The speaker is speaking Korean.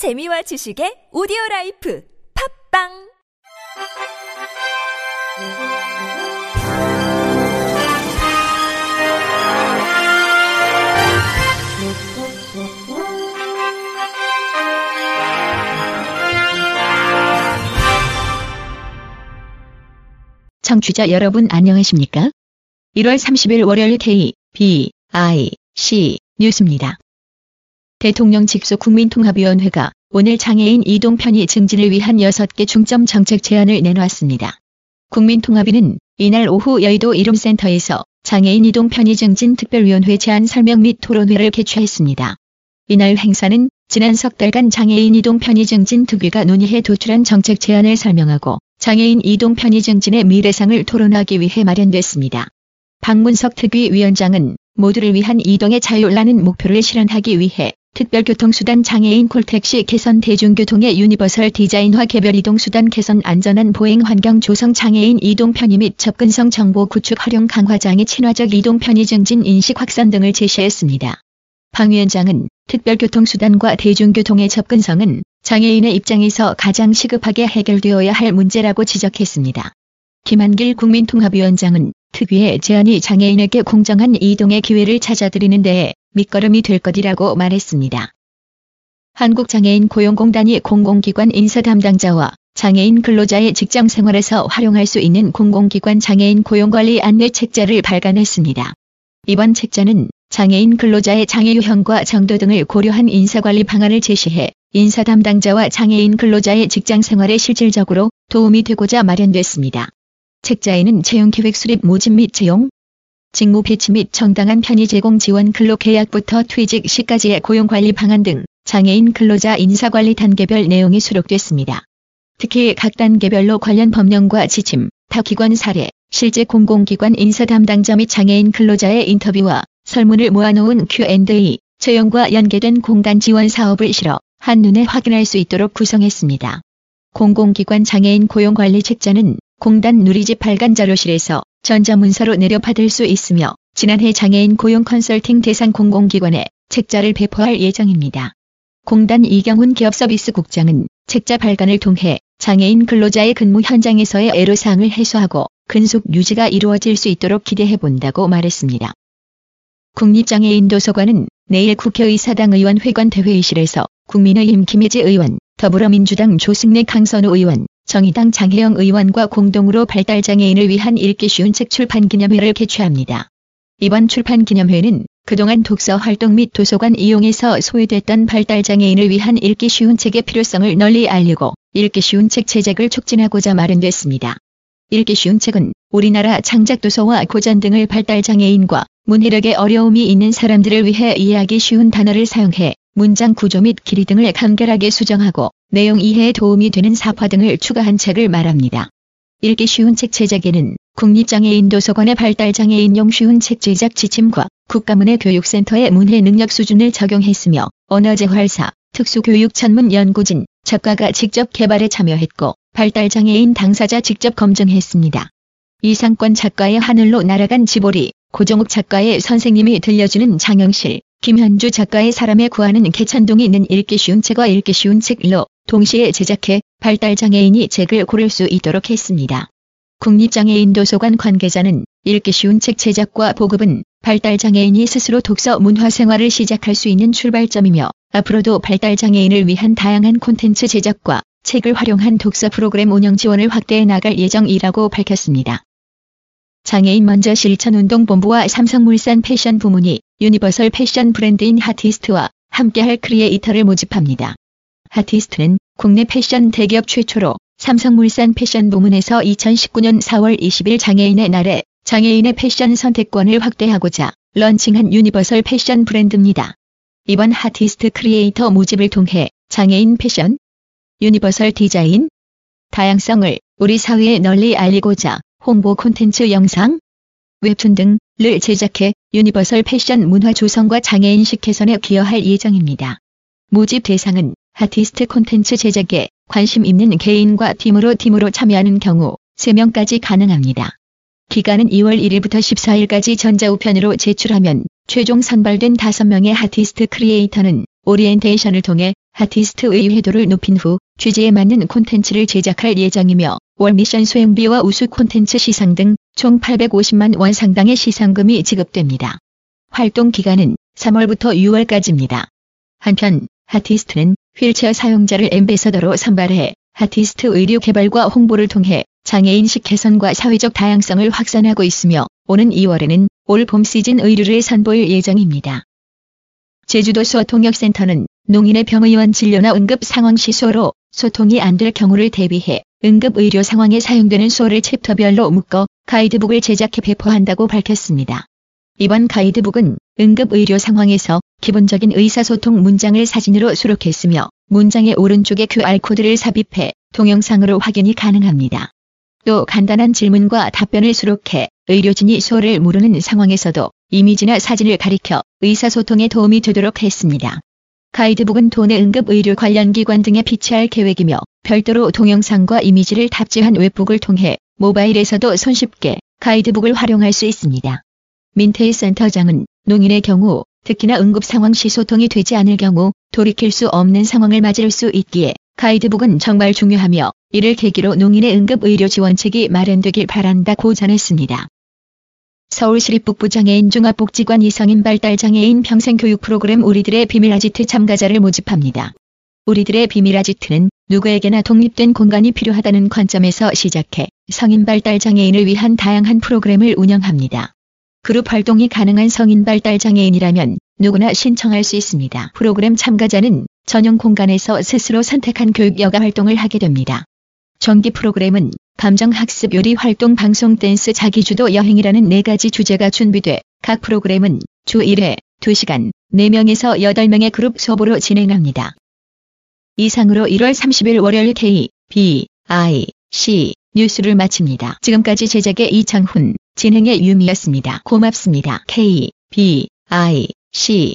재미와 지식의 오디오 라이프 팝빵 청취자 여러분 안녕하십니까? 1월 30일 월요일 K, B, I, C 뉴스입니다. 대통령 직속 국민통합위원회가 오늘 장애인 이동 편의 증진을 위한 6개 중점 정책 제안을 내놓았습니다. 국민통합위는 이날 오후 여의도 이름센터에서 장애인 이동 편의 증진 특별위원회 제안 설명 및 토론회를 개최했습니다. 이날 행사는 지난 석 달간 장애인 이동 편의 증진 특위가 논의해 도출한 정책 제안을 설명하고 장애인 이동 편의 증진의 미래상을 토론하기 위해 마련됐습니다. 방문석 특위 위원장은 모두를 위한 이동의 자유라는 목표를 실현하기 위해 특별교통수단 장애인 콜택시 개선 대중교통의 유니버설 디자인화 개별 이동수단 개선 안전한 보행 환경 조성 장애인 이동 편의 및 접근성 정보 구축 활용 강화 장애 친화적 이동 편의 증진 인식 확산 등을 제시했습니다. 방 위원장은 특별교통수단과 대중교통의 접근성은 장애인의 입장에서 가장 시급하게 해결되어야 할 문제라고 지적했습니다. 김한길 국민통합위원장은 특위의 제안이 장애인에게 공정한 이동의 기회를 찾아드리는 데에 밑거름이 될 것이라고 말했습니다. 한국장애인 고용공단이 공공기관 인사 담당자와 장애인 근로자의 직장 생활에서 활용할 수 있는 공공기관 장애인 고용관리 안내 책자를 발간했습니다. 이번 책자는 장애인 근로자의 장애 유형과 정도 등을 고려한 인사관리 방안을 제시해 인사 담당자와 장애인 근로자의 직장 생활에 실질적으로 도움이 되고자 마련됐습니다. 책자에는 채용 계획 수립 모집 및 채용, 직무 배치 및 정당한 편의 제공 지원 근로계약부터 퇴직 시까지의 고용관리 방안 등 장애인 근로자 인사관리 단계별 내용이 수록됐습니다. 특히 각 단계별로 관련 법령과 지침, 타 기관 사례, 실제 공공기관 인사 담당자 및 장애인 근로자의 인터뷰와 설문을 모아놓은 Q&A, 채용과 연계된 공단 지원 사업을 실어 한눈에 확인할 수 있도록 구성했습니다. 공공기관 장애인 고용관리 책자는 공단 누리집 발간 자료실에서 전자문서로 내려받을 수 있으며 지난해 장애인 고용 컨설팅 대상 공공기관에 책자를 배포할 예정입니다. 공단 이경훈 기업서비스 국장은 책자 발간을 통해 장애인 근로자의 근무 현장에서의 애로사항을 해소하고 근속 유지가 이루어질 수 있도록 기대해 본다고 말했습니다. 국립장애인 도서관은 내일 국회의사당 의원회관 대회의실에서 국민의힘 김혜지 의원, 더불어민주당 조승래 강선우 의원, 정의당 장혜영 의원과 공동으로 발달장애인을 위한 읽기 쉬운 책 출판 기념회를 개최합니다. 이번 출판 기념회는 그동안 독서 활동 및 도서관 이용에서 소외됐던 발달장애인을 위한 읽기 쉬운 책의 필요성을 널리 알리고 읽기 쉬운 책 제작을 촉진하고자 마련됐습니다. 읽기 쉬운 책은 우리나라 창작도서와 고전 등을 발달장애인과 문해력에 어려움이 있는 사람들을 위해 이해하기 쉬운 단어를 사용해 문장 구조 및 길이 등을 간결하게 수정하고 내용 이해에 도움이 되는 사파 등을 추가한 책을 말합니다. 읽기 쉬운 책 제작에는 국립장애인 도서관의 발달장애인용 쉬운 책 제작 지침과 국가문해 교육센터의 문해 능력 수준을 적용했으며 언어재활사, 특수교육 전문 연구진, 작가가 직접 개발에 참여했고 발달장애인 당사자 직접 검증했습니다. 이상권 작가의 하늘로 날아간 지보리, 고정욱 작가의 선생님이 들려주는 장영실, 김현주 작가의 사람에 구하는 개천동이 있는 읽기 쉬운 책과 읽기 쉬운 책로 동시에 제작해 발달장애인이 책을 고를 수 있도록 했습니다. 국립장애인 도서관 관계자는 읽기 쉬운 책 제작과 보급은 발달장애인이 스스로 독서 문화 생활을 시작할 수 있는 출발점이며 앞으로도 발달장애인을 위한 다양한 콘텐츠 제작과 책을 활용한 독서 프로그램 운영 지원을 확대해 나갈 예정이라고 밝혔습니다. 장애인 먼저 실천운동본부와 삼성물산 패션 부문이 유니버설 패션 브랜드인 하티스트와 함께할 크리에이터를 모집합니다. 하티스트는 국내 패션 대기업 최초로 삼성물산 패션 부문에서 2019년 4월 20일 장애인의 날에 장애인의 패션 선택권을 확대하고자 런칭한 유니버설 패션 브랜드입니다. 이번 하티스트 크리에이터 모집을 통해 장애인 패션, 유니버설 디자인, 다양성을 우리 사회에 널리 알리고자 홍보 콘텐츠 영상, 웹툰 등을 제작해 유니버설 패션 문화 조성과 장애인식 개선에 기여할 예정입니다. 모집 대상은 하티스트 콘텐츠 제작에 관심 있는 개인과 팀으로 팀으로 참여하는 경우 3명까지 가능합니다. 기간은 2월 1일부터 14일까지 전자우편으로 제출하면 최종 선발된 5명의 하티스트 크리에이터는 오리엔테이션을 통해 하티스트 이해도를 높인 후 취지에 맞는 콘텐츠를 제작할 예정이며 월 미션 수행비와 우수 콘텐츠 시상 등 총 850만 원 상당의 시상금이 지급됩니다. 활동 기간은 3월부터 6월까지입니다. 한편 하티스트는 휠체어 사용자를 ambassador로 선발해 하티스트 의류 개발과 홍보를 통해 장애인식 개선과 사회적 다양성을 확산하고 있으며 오는 2월에는 올 봄 시즌 의류를 선보일 예정입니다. 제주도 수어통역센터는 농인의 병의원 진료나 응급 상황 시 수어로 소통이 안 될 경우를 대비해 응급 의료 상황에 사용되는 수어를 챕터별로 묶어 가이드북을 제작해 배포한다고 밝혔습니다. 이번 가이드북은 응급 의료 상황에서 기본적인 의사소통 문장을 사진으로 수록했으며 문장의 오른쪽에 QR코드를 삽입해 동영상으로 확인이 가능합니다. 또 간단한 질문과 답변을 수록해 의료진이 소를 모르는 상황에서도 이미지나 사진을 가리켜 의사소통에 도움이 되도록 했습니다. 가이드북은 도내 응급의료 관련 기관 등에 비치할 계획이며 별도로 동영상과 이미지를 탑재한 웹북을 통해 모바일에서도 손쉽게 가이드북을 활용할 수 있습니다. 민태희 센터장은 농인의 경우 특히나 응급 상황 시 소통이 되지 않을 경우 돌이킬 수 없는 상황을 맞을 수 있기에 가이드북은 정말 중요하며 이를 계기로 농인의 응급 의료 지원책이 마련되길 바란다고 전했습니다. 서울시립북부장애인 종합복지관 이성인 발달장애인 평생교육 프로그램 우리들의 비밀 아지트 참가자를 모집합니다. 우리들의 비밀 아지트는 누구에게나 독립된 공간이 필요하다는 관점에서 시작해 성인 발달장애인을 위한 다양한 프로그램을 운영합니다. 그룹 활동이 가능한 성인 발달 장애인이라면 누구나 신청할 수 있습니다. 프로그램 참가자는 전용 공간에서 스스로 선택한 교육 여가 활동을 하게 됩니다. 정기 프로그램은 감정 학습 요리 활동 방송 댄스 자기주도 여행이라는 네 가지 주제가 준비돼 각 프로그램은 주 1회 2시간 4명에서 8명의 그룹 수업으로 진행합니다. 이상으로 1월 30일 월요일 K, B, I, C 뉴스를 마칩니다. 지금까지 제작의 이창훈, 진행의 유미였습니다. 고맙습니다. K, B, I, C